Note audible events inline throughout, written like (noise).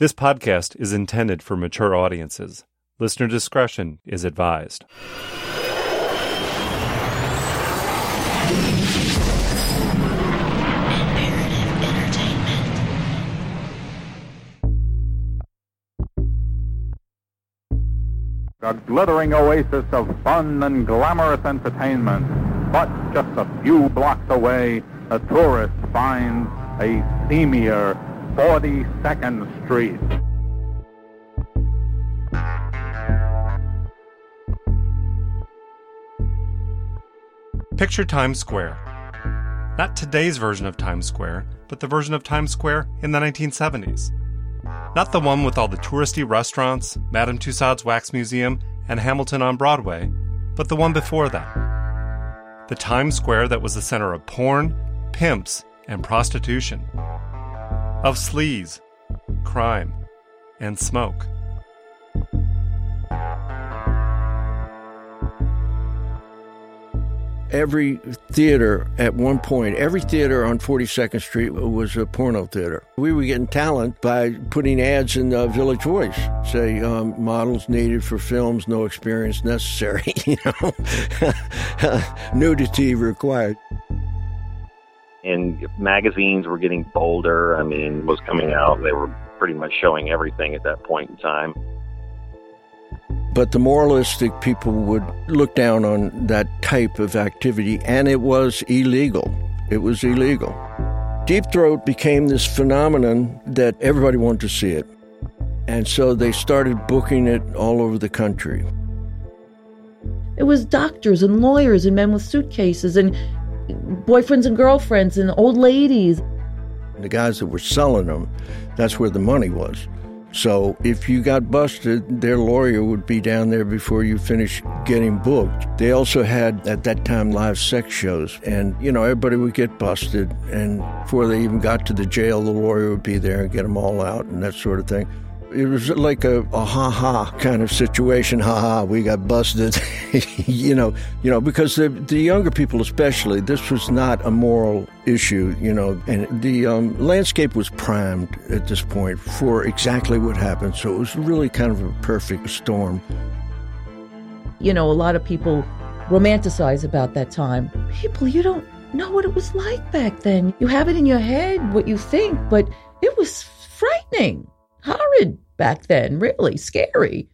This podcast is intended for mature audiences. Listener discretion is advised. A glittering oasis of fun and glamorous entertainment. But just a few blocks away, a tourist finds a seamier 42nd Street. Picture Times Square. Not today's version of Times Square, but the version of Times Square in the 1970s. Not the one with all the touristy restaurants, Madame Tussauds Wax Museum, and Hamilton on Broadway, but the one before that. The Times Square that was the center of porn, pimps, and prostitution. Of sleaze, crime, and smoke. every theater at one point, every theater on 42nd Street was a porno theater. We were getting talent by putting ads in the Village Voice, say um, models needed for films, no experience necessary, (laughs) you know, (laughs) nudity required. And magazines were getting bolder. I mean, was coming out. They were pretty much showing everything at that point in time. But the moralistic people would look down on that type of activity, and it was illegal. It was illegal. Deep Throat became this phenomenon that everybody wanted to see it. And so they started booking it all over the country. It was doctors and lawyers and men with suitcases and boyfriends and girlfriends and old ladies. The guys that were selling them, that's where the money was. So if you got busted, their lawyer would be down there before you finish getting booked. They also had, at that time, live sex shows. And, you know, everybody would get busted. And before they even got to the jail, the lawyer would be there and get them all out and that sort of thing. It was like a, a ha ha kind of situation. Ha ha, we got busted. (laughs) you know, you know, because the, the younger people, especially, this was not a moral issue. You know, and the um, landscape was primed at this point for exactly what happened. So it was really kind of a perfect storm. You know, a lot of people romanticize about that time. People, you don't know what it was like back then. You have it in your head, what you think, but it was frightening horrid back then, really scary.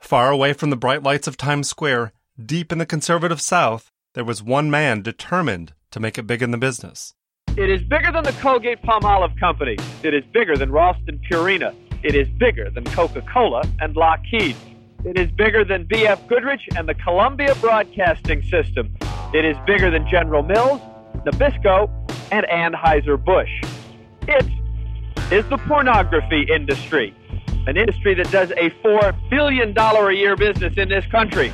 Far away from the bright lights of Times Square, deep in the conservative South, there was one man determined to make it big in the business. It is bigger than the Colgate Palmolive Company. It is bigger than Ralston Purina. It is bigger than Coca Cola and Lockheed. It is bigger than B.F. Goodrich and the Columbia Broadcasting System. It is bigger than General Mills, Nabisco, and Anheuser-Busch. It's is the pornography industry, an industry that does a $4 billion a year business in this country.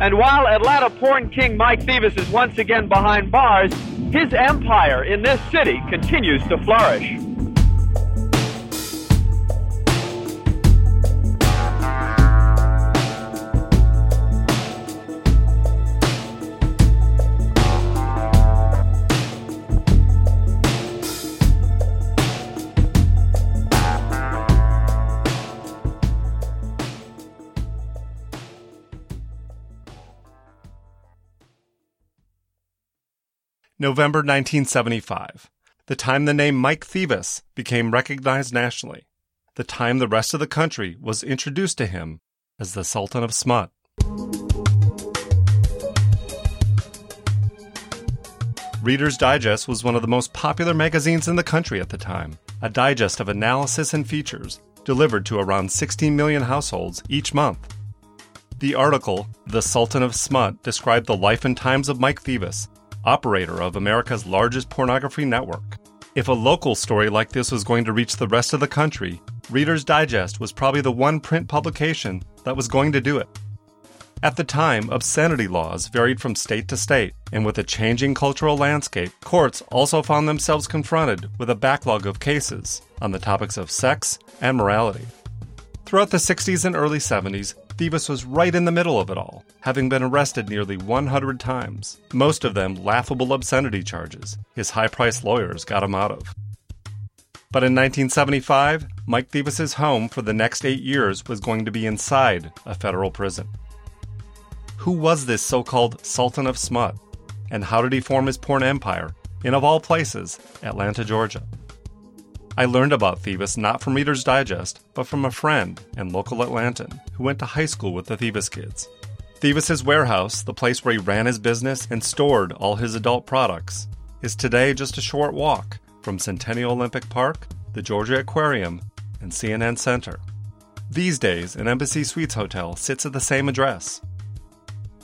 And while Atlanta porn king Mike Thevis is once again behind bars, his empire in this city continues to flourish. November 1975, the time the name Mike Thevis became recognized nationally, the time the rest of the country was introduced to him as the Sultan of Smut. Reader's Digest was one of the most popular magazines in the country at the time, a digest of analysis and features delivered to around 16 million households each month. The article, The Sultan of Smut, described the life and times of Mike Thevis, operator of America's largest pornography network. If a local story like this was going to reach the rest of the country, Reader's Digest was probably the one print publication that was going to do it. At the time, obscenity laws varied from state to state, and with a changing cultural landscape, courts also found themselves confronted with a backlog of cases on the topics of sex and morality. Throughout the 60s and early 70s, Thevis was right in the middle of it all, having been arrested nearly 100 times, most of them laughable obscenity charges his high priced lawyers got him out of. But in 1975, Mike Thevis's home for the next eight years was going to be inside a federal prison. Who was this so called Sultan of Smut? And how did he form his porn empire in, of all places, Atlanta, Georgia? I learned about Thevis not from Reader's Digest, but from a friend and local Atlantan who went to high school with the Thevis kids. Thevis's warehouse, the place where he ran his business and stored all his adult products, is today just a short walk from Centennial Olympic Park, the Georgia Aquarium, and CNN Center. These days, an Embassy Suites hotel sits at the same address.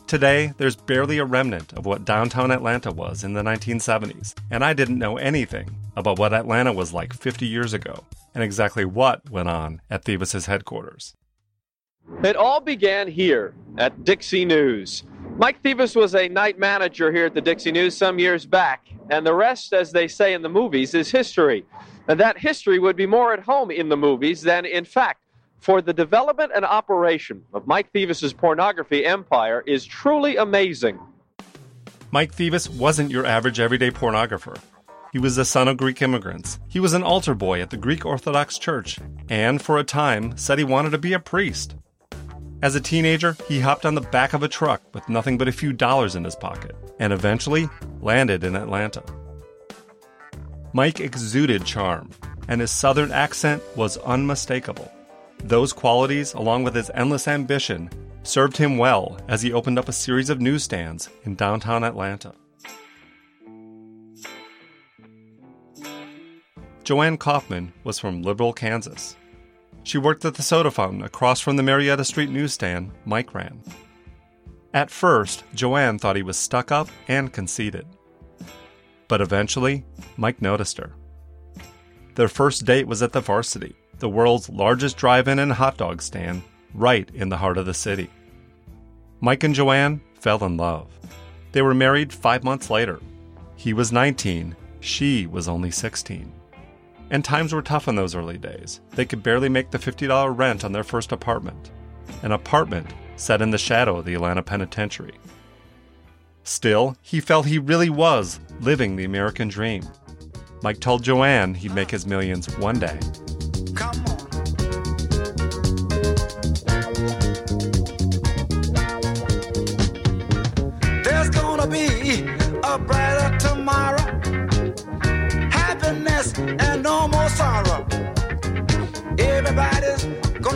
Today, there's barely a remnant of what downtown Atlanta was in the 1970s, and I didn't know anything about what Atlanta was like 50 years ago and exactly what went on at Thevis's headquarters. It all began here at Dixie News. Mike Thevis was a night manager here at the Dixie News some years back, and the rest, as they say in the movies, is history. And that history would be more at home in the movies than in fact. For the development and operation of Mike Thevis's pornography empire is truly amazing. Mike Thevis wasn't your average everyday pornographer. He was the son of Greek immigrants. He was an altar boy at the Greek Orthodox Church, and for a time said he wanted to be a priest. As a teenager, he hopped on the back of a truck with nothing but a few dollars in his pocket and eventually landed in Atlanta. Mike exuded charm, and his southern accent was unmistakable. Those qualities, along with his endless ambition, served him well as he opened up a series of newsstands in downtown Atlanta. Joanne Kaufman was from Liberal, Kansas. She worked at the soda fountain across from the Marietta Street newsstand Mike ran. At first, Joanne thought he was stuck up and conceited. But eventually, Mike noticed her. Their first date was at the Varsity, the world's largest drive in and hot dog stand, right in the heart of the city. Mike and Joanne fell in love. They were married five months later. He was 19, she was only 16. And times were tough in those early days. They could barely make the $50 rent on their first apartment, an apartment set in the shadow of the Atlanta Penitentiary. Still, he felt he really was living the American dream. Mike told Joanne he'd make his millions one day.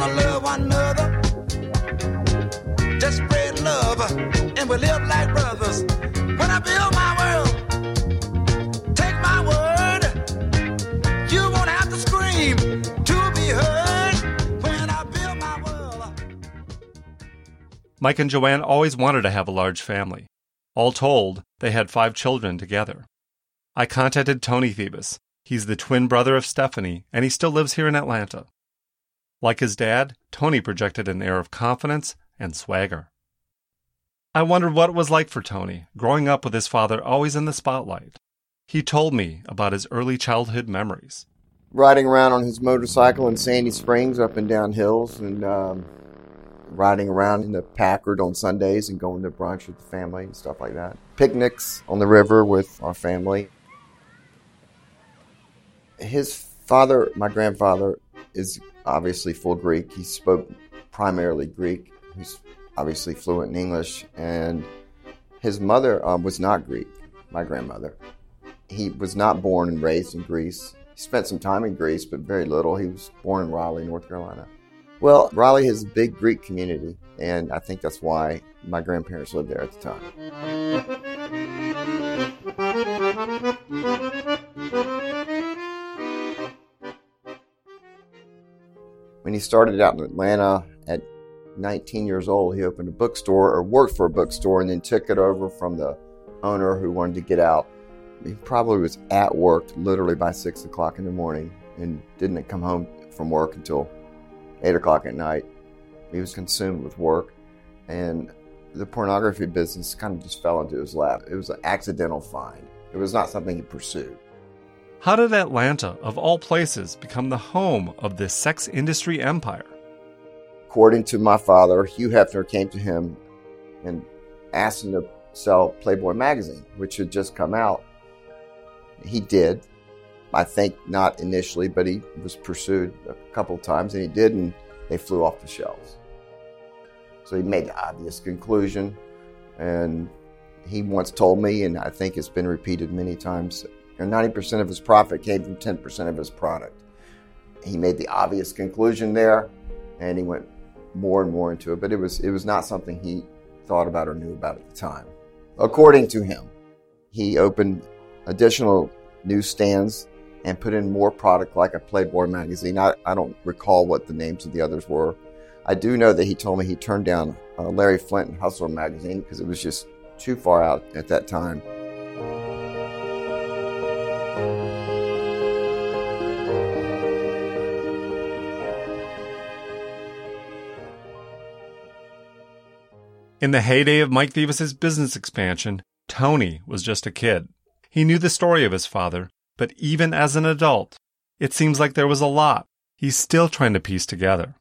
Gonna love one another. Just spread love and we live like brothers. When I build my world, take my word. You won't have to scream to be heard when I build my world. Mike and Joanne always wanted to have a large family. All told, they had five children together. I contacted Tony Thevis. He's the twin brother of Stephanie, and he still lives here in Atlanta. Like his dad, Tony projected an air of confidence and swagger. I wondered what it was like for Tony, growing up with his father always in the spotlight. He told me about his early childhood memories. riding around on his motorcycle in Sandy Springs up and down hills and um, riding around in the Packard on Sundays and going to brunch with the family and stuff like that. Picnics on the river with our family. His father, my grandfather, is obviously full Greek. He spoke primarily Greek. He's obviously fluent in English. And his mother um, was not Greek, my grandmother. He was not born and raised in Greece. He spent some time in Greece, but very little. He was born in Raleigh, North Carolina. Well, Raleigh has a big Greek community, and I think that's why my grandparents lived there at the time. (laughs) When he started out in Atlanta at 19 years old, he opened a bookstore or worked for a bookstore and then took it over from the owner who wanted to get out. He probably was at work literally by 6 o'clock in the morning and didn't come home from work until 8 o'clock at night. He was consumed with work, and the pornography business kind of just fell into his lap. It was an accidental find, it was not something he pursued. How did Atlanta, of all places, become the home of this sex industry empire? According to my father, Hugh Hefner came to him and asked him to sell Playboy magazine, which had just come out. He did. I think not initially, but he was pursued a couple times, and he did, and they flew off the shelves. So he made the obvious conclusion, and he once told me, and I think it's been repeated many times, 90% of his profit came from 10% of his product. He made the obvious conclusion there, and he went more and more into it, but it was it was not something he thought about or knew about at the time. According to him, he opened additional newsstands and put in more product like a Playboy magazine. I, I don't recall what the names of the others were. I do know that he told me he turned down uh, Larry Flynt and Hustler magazine because it was just too far out at that time. In the heyday of Mike Thevis's business expansion, Tony was just a kid. He knew the story of his father, but even as an adult, it seems like there was a lot he's still trying to piece together.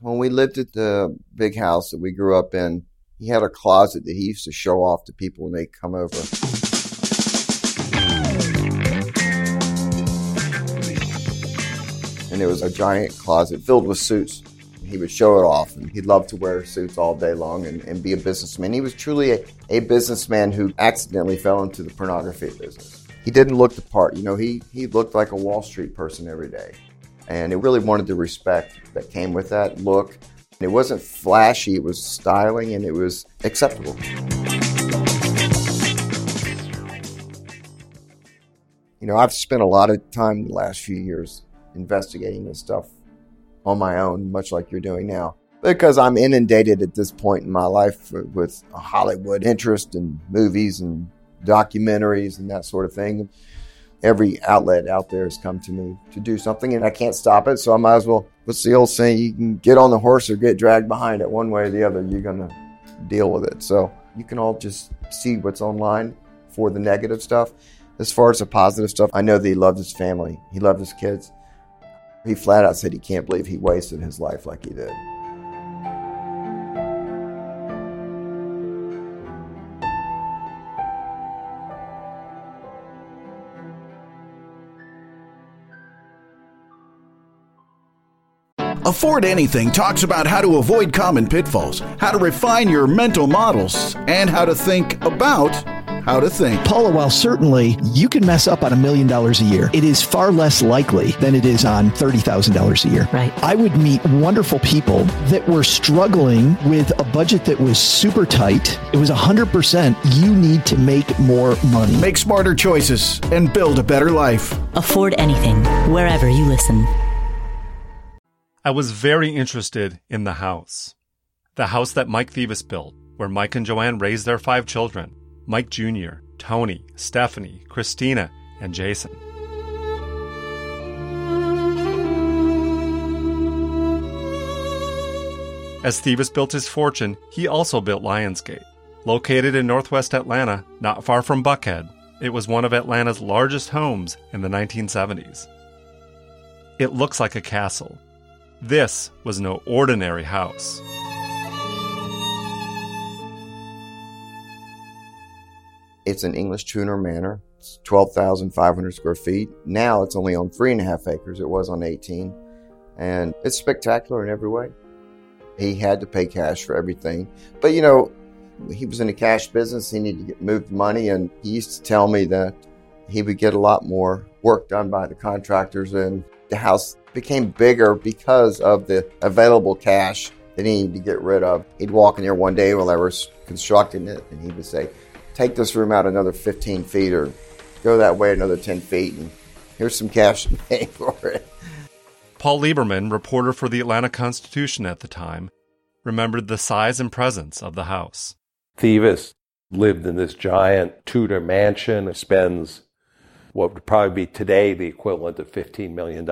When we lived at the big house that we grew up in, he had a closet that he used to show off to people when they come over. And it was a giant closet filled with suits. He would show it off, and he'd love to wear suits all day long and, and be a businessman. He was truly a, a businessman who accidentally fell into the pornography business. He didn't look the part, you know, he, he looked like a Wall Street person every day. And it really wanted the respect that came with that look. It wasn't flashy, it was styling and it was acceptable. You know, I've spent a lot of time the last few years investigating this stuff on my own, much like you're doing now. Because I'm inundated at this point in my life with Hollywood interest and movies and documentaries and that sort of thing. Every outlet out there has come to me to do something, and I can't stop it. So I might as well. What's the old saying? You can get on the horse or get dragged behind it. One way or the other, you're going to deal with it. So you can all just see what's online for the negative stuff. As far as the positive stuff, I know that he loved his family. He loved his kids. He flat out said he can't believe he wasted his life like he did. Afford Anything talks about how to avoid common pitfalls, how to refine your mental models, and how to think about how to think. Paula, while certainly you can mess up on a million dollars a year, it is far less likely than it is on $30,000 a year. Right. I would meet wonderful people that were struggling with a budget that was super tight. It was 100% you need to make more money. Make smarter choices and build a better life. Afford anything, wherever you listen. I was very interested in the house. The house that Mike Thevis built, where Mike and Joanne raised their five children Mike Jr., Tony, Stephanie, Christina, and Jason. As Thevis built his fortune, he also built Lionsgate. Located in northwest Atlanta, not far from Buckhead, it was one of Atlanta's largest homes in the 1970s. It looks like a castle. This was no ordinary house. It's an English Tudor manor. It's 12,500 square feet. Now it's only on three and a half acres. It was on 18. And it's spectacular in every way. He had to pay cash for everything. But, you know, he was in a cash business. He needed to get moved money. And he used to tell me that he would get a lot more work done by the contractors. And the house became bigger because of the available cash that he needed to get rid of. He'd walk in there one day while I was constructing it, and he would say, Take this room out another 15 feet or go that way another 10 feet, and here's some cash to pay (laughs) for it. Paul Lieberman, reporter for the Atlanta Constitution at the time, remembered the size and presence of the house. Thevis lived in this giant Tudor mansion, spends what would probably be today the equivalent of $15 million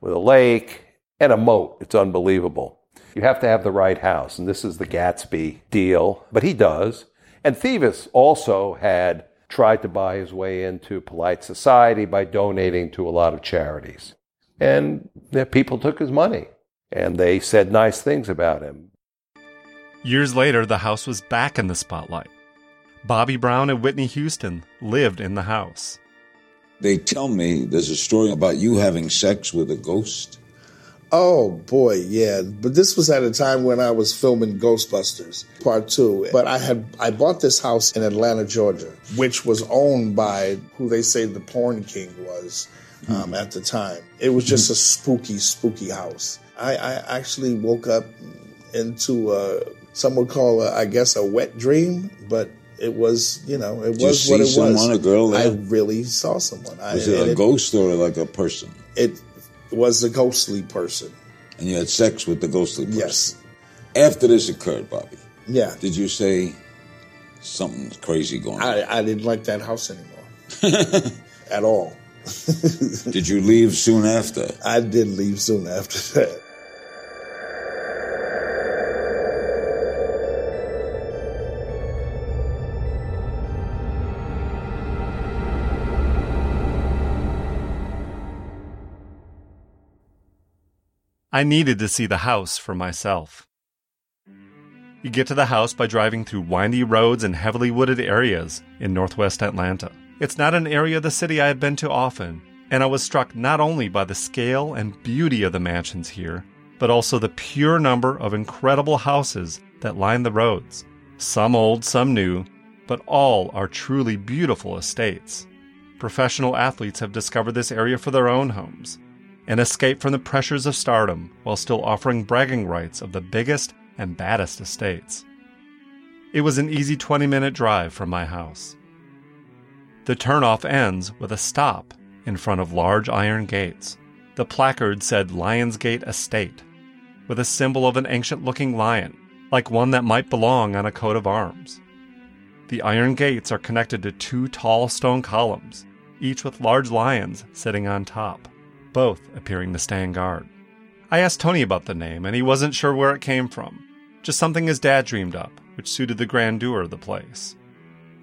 with a lake and a moat. It's unbelievable. You have to have the right house, and this is the Gatsby deal, but he does. And Thevis also had tried to buy his way into polite society by donating to a lot of charities. And people took his money, and they said nice things about him. Years later, the house was back in the spotlight. Bobby Brown and Whitney Houston lived in the house. They tell me there's a story about you having sex with a ghost. Oh boy, yeah. But this was at a time when I was filming Ghostbusters Part 2. But I had I bought this house in Atlanta, Georgia, which was owned by who they say the porn king was um, hmm. at the time. It was just hmm. a spooky, spooky house. I, I actually woke up into a, some would call, a, I guess, a wet dream, but it was, you know, it Did you was what it someone, was. a girl I really saw someone. I, Was it and a ghost or like a person? It was a ghostly person. And you had sex with the ghostly person? Yes. After this occurred, Bobby, Yeah. did you say something's crazy going on? I, I didn't like that house anymore (laughs) at all. did you leave soon after? I did leave soon after that. I needed to see the house for myself. You get to the house by driving through windy roads and heavily wooded areas in northwest Atlanta. It's not an area of the city I have been to often, and I was struck not only by the scale and beauty of the mansions here, but also the pure number of incredible houses that line the roads. Some old, some new, but all are truly beautiful estates. Professional athletes have discovered this area for their own homes and escape from the pressures of stardom while still offering bragging rights of the biggest and baddest estates. It was an easy 20 minute drive from my house. The turnoff ends with a stop in front of large iron gates. The placard said Lionsgate Estate, with a symbol of an ancient looking lion, like one that might belong on a coat of arms. The iron gates are connected to two tall stone columns, each with large lions sitting on top, both appearing to stand guard. I asked Tony about the name, and he wasn't sure where it came from, just something his dad dreamed up, which suited the grandeur of the place.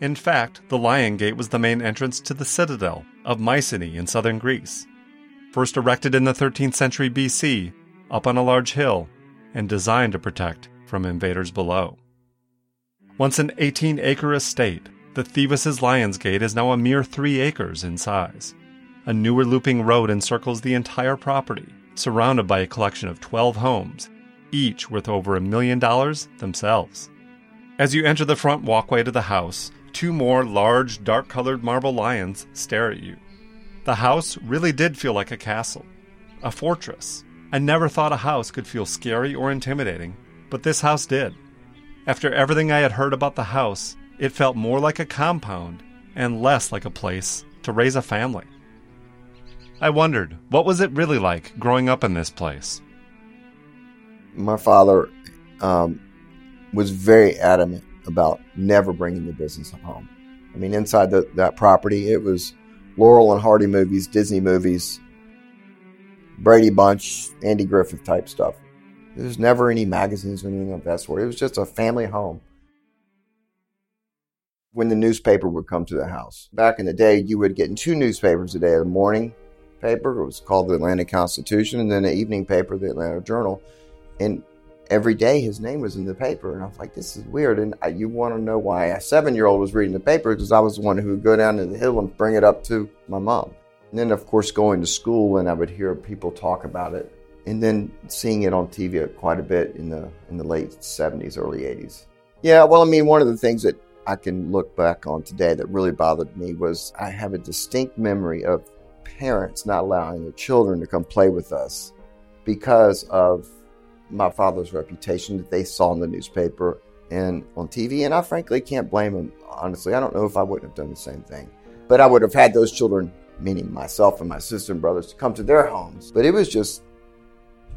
In fact, the Lion Gate was the main entrance to the citadel of Mycenae in southern Greece, first erected in the 13th century BC, up on a large hill, and designed to protect from invaders below. Once an 18 acre estate, the Thevis' Lion's Gate is now a mere 3 acres in size. A newer looping road encircles the entire property, surrounded by a collection of 12 homes, each worth over a million dollars themselves. As you enter the front walkway to the house, two more large, dark colored marble lions stare at you. The house really did feel like a castle, a fortress. I never thought a house could feel scary or intimidating, but this house did. After everything I had heard about the house, it felt more like a compound and less like a place to raise a family. I wondered, what was it really like growing up in this place? My father um, was very adamant about never bringing the business home. I mean, inside the, that property, it was Laurel and Hardy movies, Disney movies, Brady Bunch, Andy Griffith type stuff. There was never any magazines or anything of that sort. It was just a family home. When the newspaper would come to the house, back in the day, you would get two newspapers a day. in the morning paper, it was called the Atlanta Constitution, and then an evening paper, the Atlanta Journal. And every day his name was in the paper. And I was like, this is weird. And I, you want to know why a seven year old was reading the paper because I was the one who would go down to the hill and bring it up to my mom. And then, of course, going to school and I would hear people talk about it. And then seeing it on TV quite a bit in the in the late 70s, early 80s. Yeah, well, I mean, one of the things that I can look back on today that really bothered me was I have a distinct memory of parents not allowing their children to come play with us because of my father's reputation that they saw in the newspaper and on TV. And I frankly can't blame them. Honestly, I don't know if I wouldn't have done the same thing. But I would have had those children, meaning myself and my sister and brothers, to come to their homes. But it was just,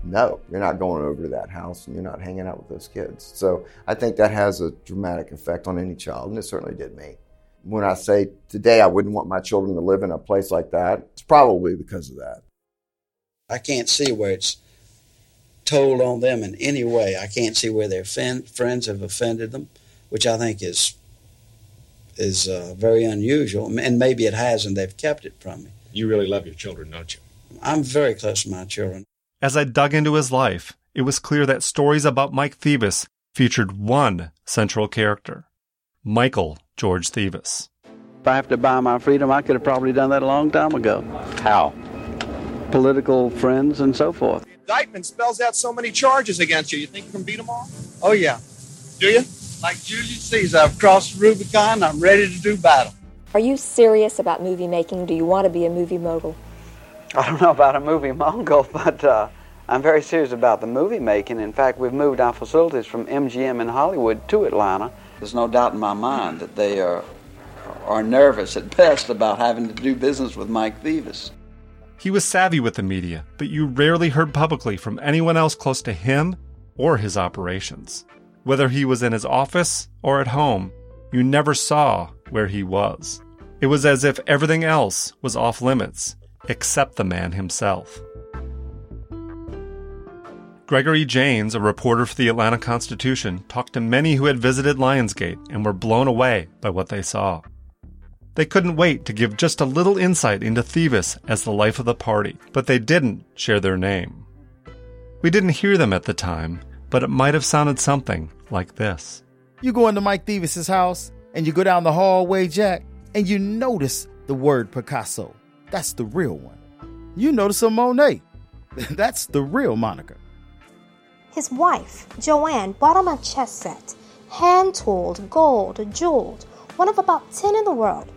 no, you're not going over to that house and you're not hanging out with those kids. So I think that has a dramatic effect on any child, and it certainly did me. When I say today I wouldn't want my children to live in a place like that, it's probably because of that. I can't see where it's told on them in any way. I can't see where their fin- friends have offended them, which I think is is uh, very unusual. And maybe it has, and they've kept it from me. You really love your children, don't you? I'm very close to my children. As I dug into his life, it was clear that stories about Mike Thevis featured one central character Michael George Thevis. If I have to buy my freedom, I could have probably done that a long time ago. How? Political friends and so forth. indictment spells out so many charges against you. You think you can beat them all? Oh, yeah. Do you? Like Julius Caesar, I've crossed the Rubicon. I'm ready to do battle. Are you serious about movie making? Do you want to be a movie mogul? I don't know about a movie mogul, (laughs) but uh, I'm very serious about the movie making. In fact, we've moved our facilities from MGM in Hollywood to Atlanta. There's no doubt in my mind that they are, are nervous at best about having to do business with Mike Thevis. He was savvy with the media, but you rarely heard publicly from anyone else close to him or his operations. Whether he was in his office or at home, you never saw where he was. It was as if everything else was off limits, except the man himself. Gregory Jaynes, a reporter for the Atlanta Constitution, talked to many who had visited Lionsgate and were blown away by what they saw. They couldn't wait to give just a little insight into Thevis as the life of the party, but they didn't share their name. We didn't hear them at the time, but it might have sounded something like this. You go into Mike Thevis's house and you go down the hallway, Jack, and you notice the word Picasso. That's the real one. You notice a Monet. (laughs) That's the real Monica. His wife, Joanne, bought him a chess set, hand tooled, gold, jeweled, one of about 10 in the world.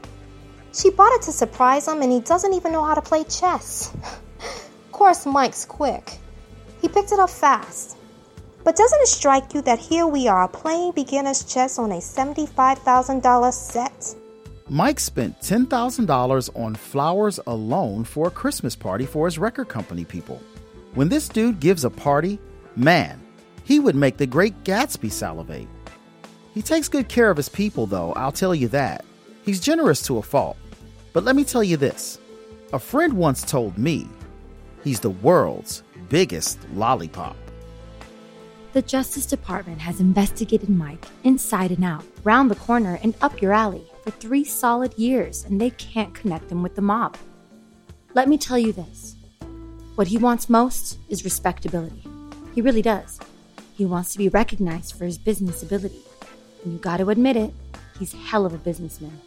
She bought it to surprise him, and he doesn't even know how to play chess. of (laughs) course, Mike's quick. He picked it up fast. But doesn't it strike you that here we are playing beginner's chess on a $75,000 set? Mike spent $10,000 on flowers alone for a Christmas party for his record company people. When this dude gives a party, man, he would make the great Gatsby salivate. He takes good care of his people, though, I'll tell you that. He's generous to a fault. But let me tell you this a friend once told me he's the world's biggest lollipop. The Justice Department has investigated Mike inside and out, round the corner, and up your alley for three solid years, and they can't connect him with the mob. Let me tell you this what he wants most is respectability. He really does. He wants to be recognized for his business ability. And you gotta admit it, he's hell of a businessman.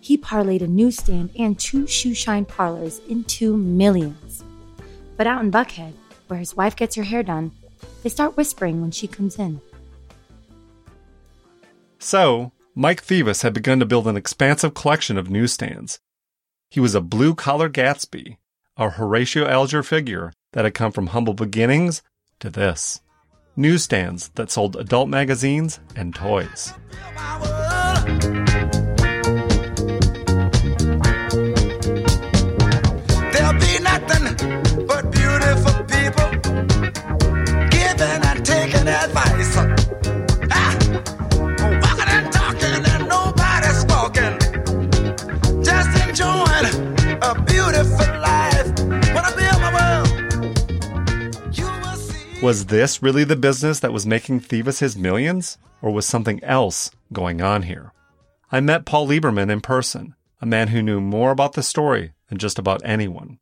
He parlayed a newsstand and two shoe shine parlors into millions. But out in Buckhead, where his wife gets her hair done, they start whispering when she comes in. So, Mike Thevis had begun to build an expansive collection of newsstands. He was a blue collar Gatsby, a Horatio Alger figure that had come from humble beginnings to this newsstands that sold adult magazines and toys. Was this really the business that was making Thevis his millions? Or was something else going on here? I met Paul Lieberman in person, a man who knew more about the story than just about anyone.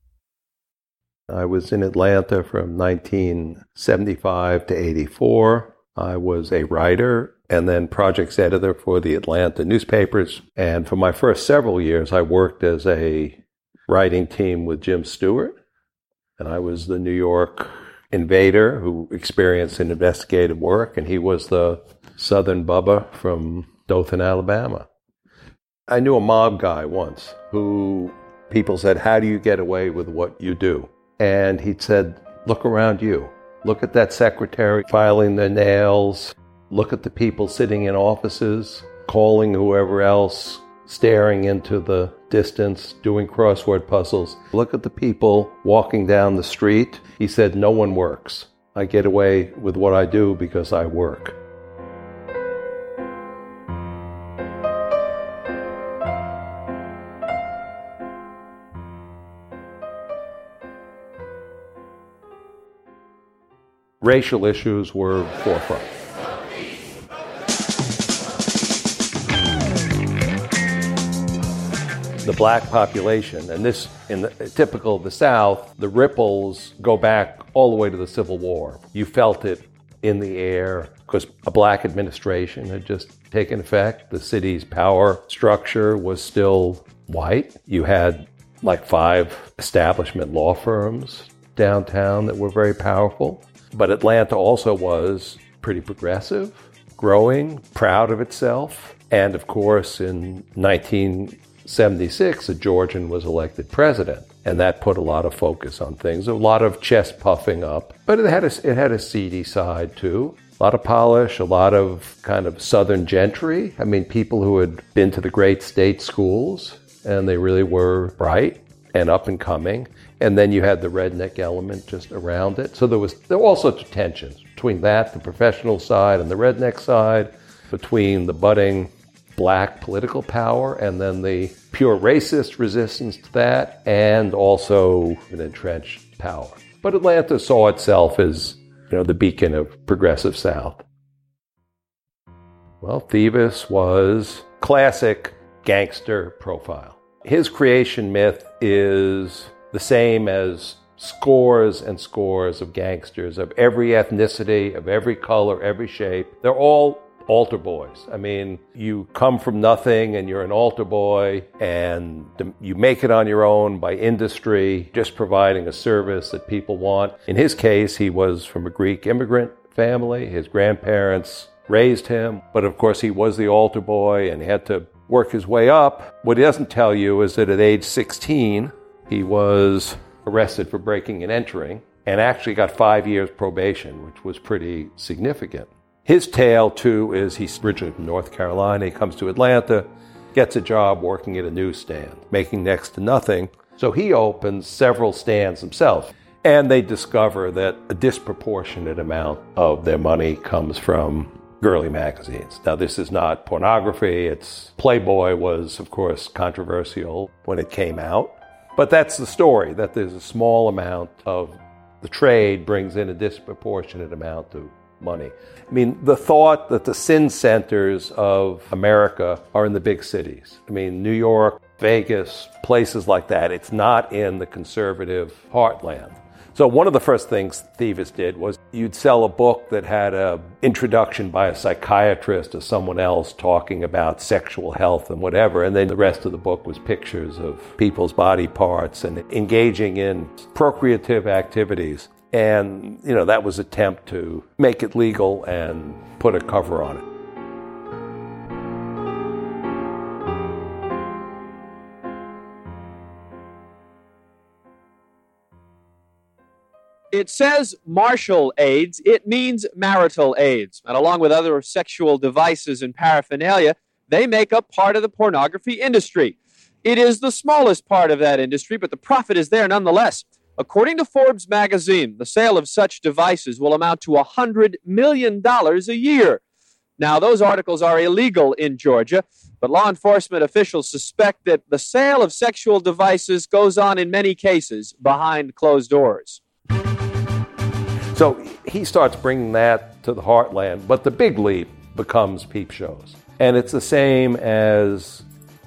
I was in Atlanta from 1975 to 84. I was a writer and then projects editor for the Atlanta newspapers. And for my first several years, I worked as a writing team with Jim Stewart. And I was the New York invader who experienced in investigative work, and he was the Southern Bubba from Dothan, Alabama. I knew a mob guy once who people said, How do you get away with what you do? And he said, Look around you. Look at that secretary filing their nails. Look at the people sitting in offices, calling whoever else, staring into the distance, doing crossword puzzles. Look at the people walking down the street. He said, No one works. I get away with what I do because I work. Racial issues were forefront. The black population, and this in the typical of the South, the ripples go back all the way to the Civil War. You felt it in the air because a black administration had just taken effect. The city's power structure was still white. You had like five establishment law firms downtown that were very powerful. But Atlanta also was pretty progressive, growing, proud of itself. And of course, in 1976, a Georgian was elected president. And that put a lot of focus on things, a lot of chest puffing up. But it had a, it had a seedy side too. A lot of polish, a lot of kind of southern gentry. I mean, people who had been to the great state schools and they really were bright and up and coming. And then you had the redneck element just around it. So there was there were all sorts of tensions between that, the professional side, and the redneck side, between the budding black political power and then the pure racist resistance to that, and also an entrenched power. But Atlanta saw itself as you know the beacon of progressive South. Well, Thevis was classic gangster profile. His creation myth is the same as scores and scores of gangsters of every ethnicity, of every color, every shape. They're all altar boys. I mean, you come from nothing and you're an altar boy and you make it on your own by industry, just providing a service that people want. In his case, he was from a Greek immigrant family. His grandparents raised him, but of course, he was the altar boy and had to work his way up. What he doesn't tell you is that at age 16, he was arrested for breaking and entering and actually got five years probation, which was pretty significant. His tale, too, is he's originally from North Carolina. He comes to Atlanta, gets a job working at a newsstand, making next to nothing. So he opens several stands himself. And they discover that a disproportionate amount of their money comes from girly magazines. Now, this is not pornography. It's Playboy was, of course, controversial when it came out. But that's the story that there's a small amount of the trade brings in a disproportionate amount of money. I mean, the thought that the sin centers of America are in the big cities. I mean, New York, Vegas, places like that. It's not in the conservative heartland. So one of the first things Thevis did was you'd sell a book that had an introduction by a psychiatrist or someone else talking about sexual health and whatever, and then the rest of the book was pictures of people's body parts and engaging in procreative activities. And you know that was attempt to make it legal and put a cover on it. It says martial aids, it means marital aids. And along with other sexual devices and paraphernalia, they make up part of the pornography industry. It is the smallest part of that industry, but the profit is there nonetheless. According to Forbes magazine, the sale of such devices will amount to $100 million a year. Now, those articles are illegal in Georgia, but law enforcement officials suspect that the sale of sexual devices goes on in many cases behind closed doors. So he starts bringing that to the heartland, but the big leap becomes peep shows. And it's the same as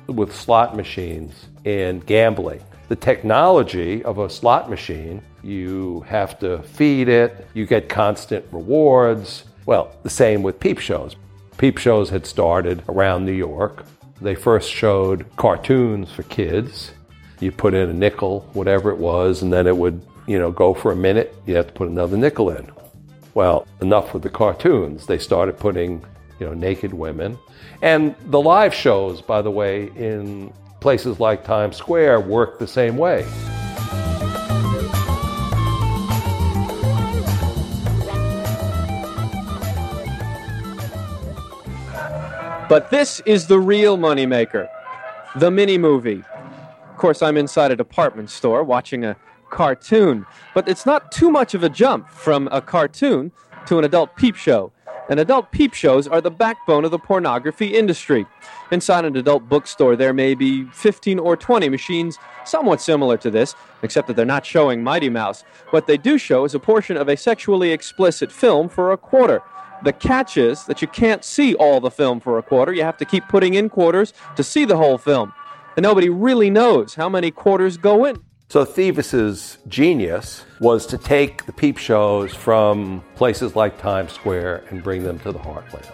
with slot machines and gambling. The technology of a slot machine, you have to feed it, you get constant rewards. Well, the same with peep shows. Peep shows had started around New York. They first showed cartoons for kids. You put in a nickel, whatever it was, and then it would you know, go for a minute, you have to put another nickel in. Well, enough with the cartoons. They started putting, you know, naked women. And the live shows, by the way, in places like Times Square work the same way. But this is the real moneymaker the mini movie. Of course, I'm inside a department store watching a cartoon. But it's not too much of a jump from a cartoon to an adult peep show. And adult peep shows are the backbone of the pornography industry. Inside an adult bookstore, there may be 15 or 20 machines somewhat similar to this, except that they're not showing Mighty Mouse. What they do show is a portion of a sexually explicit film for a quarter. The catch is that you can't see all the film for a quarter. You have to keep putting in quarters to see the whole film. And nobody really knows how many quarters go in. So Thevis's genius was to take the peep shows from places like Times Square and bring them to the heartland.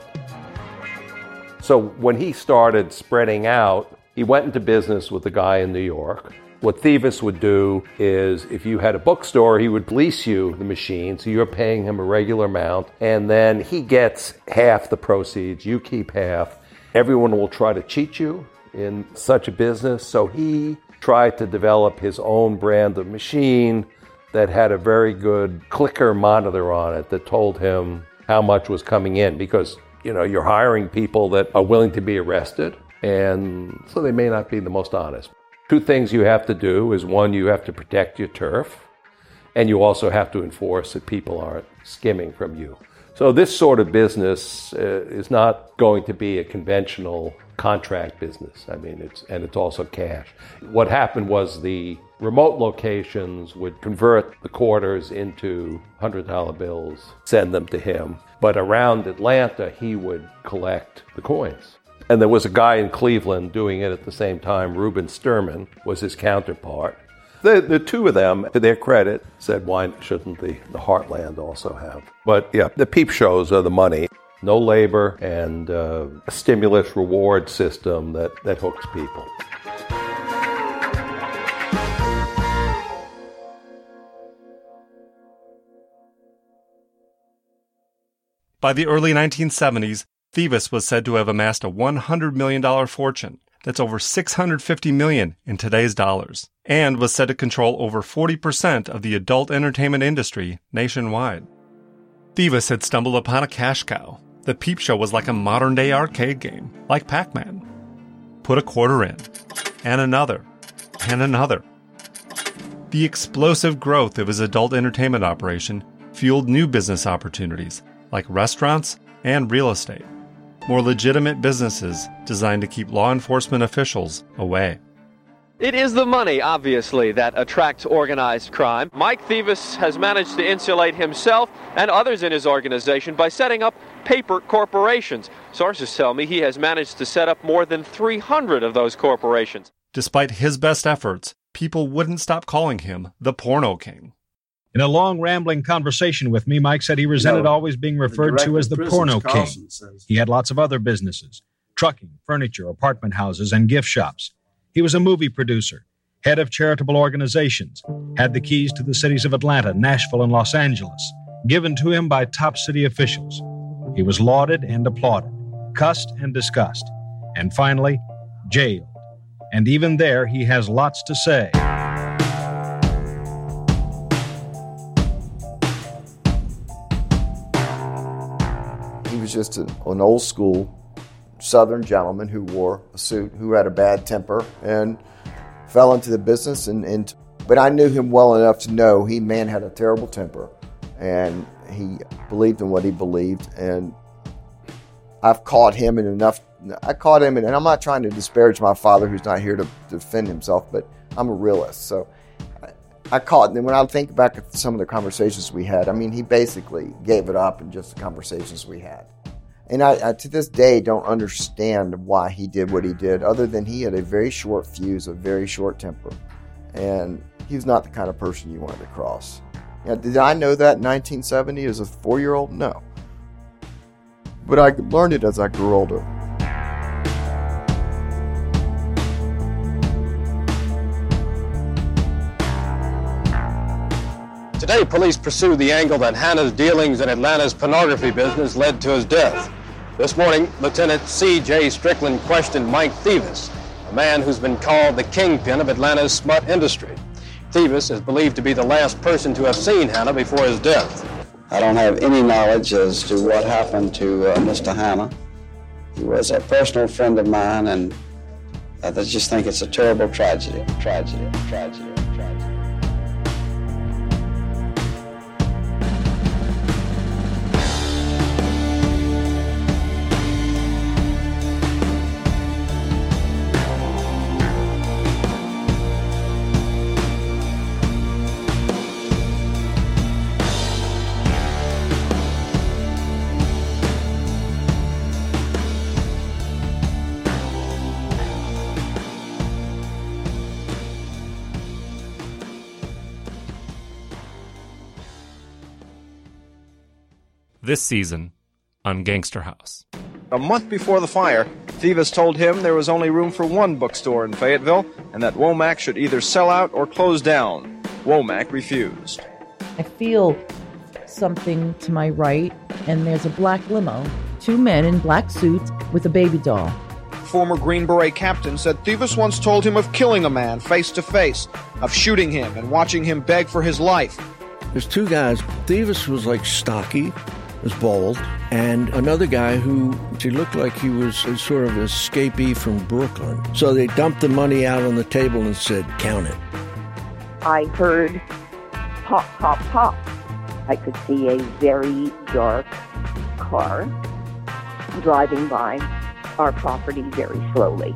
So when he started spreading out, he went into business with a guy in New York. What Thevis would do is if you had a bookstore, he would lease you the machine, so you're paying him a regular amount, and then he gets half the proceeds, you keep half. Everyone will try to cheat you in such a business, so he tried to develop his own brand of machine that had a very good clicker monitor on it that told him how much was coming in because you know you're hiring people that are willing to be arrested and so they may not be the most honest. Two things you have to do is one you have to protect your turf and you also have to enforce that people aren't skimming from you. So this sort of business uh, is not going to be a conventional contract business. I mean, it's and it's also cash. What happened was the remote locations would convert the quarters into $100 bills, send them to him. But around Atlanta, he would collect the coins. And there was a guy in Cleveland doing it at the same time. Reuben Sturman was his counterpart. The, the two of them, to their credit, said, why shouldn't the, the Heartland also have? But yeah, the peep shows are the money no labor, and uh, a stimulus reward system that, that hooks people. By the early 1970s, Thevis was said to have amassed a $100 million fortune. That's over 650 million in today's dollars, and was said to control over 40% of the adult entertainment industry nationwide. Thevis had stumbled upon a cash cow the Peep Show was like a modern day arcade game, like Pac Man. Put a quarter in, and another, and another. The explosive growth of his adult entertainment operation fueled new business opportunities, like restaurants and real estate. More legitimate businesses designed to keep law enforcement officials away. It is the money, obviously, that attracts organized crime. Mike Thevis has managed to insulate himself and others in his organization by setting up paper corporations. Sources tell me he has managed to set up more than 300 of those corporations. Despite his best efforts, people wouldn't stop calling him the Porno King. In a long, rambling conversation with me, Mike said he resented No, always being referred to as the Porno Prisons, King. Says. He had lots of other businesses trucking, furniture, apartment houses, and gift shops. He was a movie producer, head of charitable organizations, had the keys to the cities of Atlanta, Nashville, and Los Angeles, given to him by top city officials. He was lauded and applauded, cussed and discussed, and finally, jailed. And even there, he has lots to say. He was just an, an old school Southern gentleman who wore a suit, who had a bad temper, and fell into the business. And, and but I knew him well enough to know he man had a terrible temper, and he believed in what he believed. And I've caught him in enough. I caught him, in, and I'm not trying to disparage my father, who's not here to defend himself, but I'm a realist, so. I caught, and then when I think back at some of the conversations we had, I mean, he basically gave it up in just the conversations we had. And I, I, to this day, don't understand why he did what he did, other than he had a very short fuse, a very short temper. And he was not the kind of person you wanted to cross. Now, did I know that in 1970 as a four year old? No. But I learned it as I grew older. Today, police pursue the angle that Hanna's dealings in Atlanta's pornography business led to his death. This morning, Lieutenant C.J. Strickland questioned Mike Thevis, a man who's been called the kingpin of Atlanta's smut industry. Thevis is believed to be the last person to have seen Hanna before his death. I don't have any knowledge as to what happened to uh, Mr. Hanna. He was a personal friend of mine, and I just think it's a terrible tragedy, tragedy, tragedy. This season on Gangster House. A month before the fire, Thevis told him there was only room for one bookstore in Fayetteville and that Womack should either sell out or close down. Womack refused. I feel something to my right, and there's a black limo, two men in black suits with a baby doll. Former Green Beret captain said Thevis once told him of killing a man face to face, of shooting him and watching him beg for his life. There's two guys. Thevis was like stocky, was bald, and another guy who he looked like he was a sort of escapee from Brooklyn. So they dumped the money out on the table and said, "Count it." I heard pop, pop, pop. I could see a very dark car driving by our property very slowly.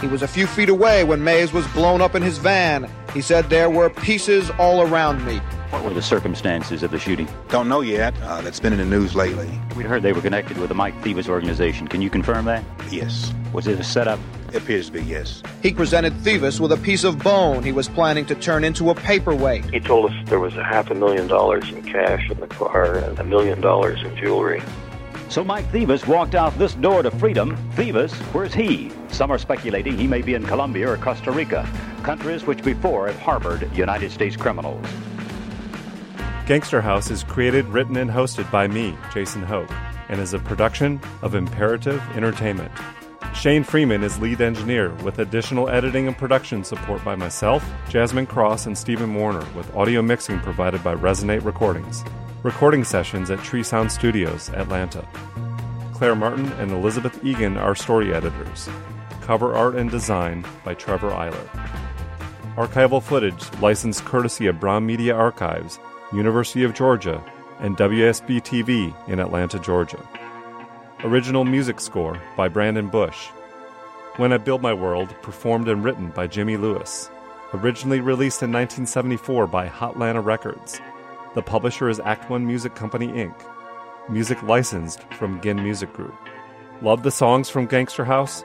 He was a few feet away when Mays was blown up in his van. He said there were pieces all around me. What were the circumstances of the shooting? Don't know yet. Uh, that's been in the news lately. We'd heard they were connected with the Mike Thevis organization. Can you confirm that? Yes. Was it a setup? It appears to be, yes. He presented Thevis with a piece of bone he was planning to turn into a paperweight. He told us there was a half a million dollars in cash in the car and a million dollars in jewelry. So Mike Thevis walked out this door to freedom. Thevis, where's he? Some are speculating he may be in Colombia or Costa Rica, countries which before have harbored United States criminals. Gangster House is created, written, and hosted by me, Jason Hoke, and is a production of Imperative Entertainment. Shane Freeman is lead engineer, with additional editing and production support by myself, Jasmine Cross, and Stephen Warner, with audio mixing provided by Resonate Recordings. Recording sessions at Tree Sound Studios, Atlanta. Claire Martin and Elizabeth Egan are story editors. Cover art and design by Trevor Eiler. Archival footage licensed courtesy of Brown Media Archives, University of Georgia, and WSB TV in Atlanta, Georgia. Original music score by Brandon Bush. When I Build My World, performed and written by Jimmy Lewis. Originally released in 1974 by Hotlanta Records. The publisher is Act One Music Company, Inc. Music licensed from Ginn Music Group. Love the songs from Gangster House?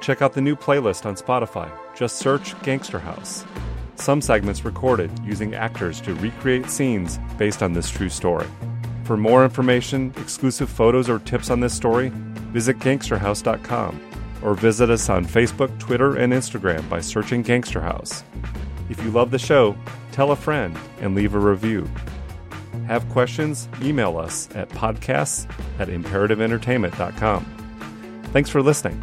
Check out the new playlist on Spotify. Just search Gangster House. Some segments recorded using actors to recreate scenes based on this true story. For more information, exclusive photos, or tips on this story, visit gangsterhouse.com or visit us on Facebook, Twitter, and Instagram by searching Gangster House. If you love the show, tell a friend and leave a review. Have questions? Email us at podcasts at imperativeentertainment.com. Thanks for listening.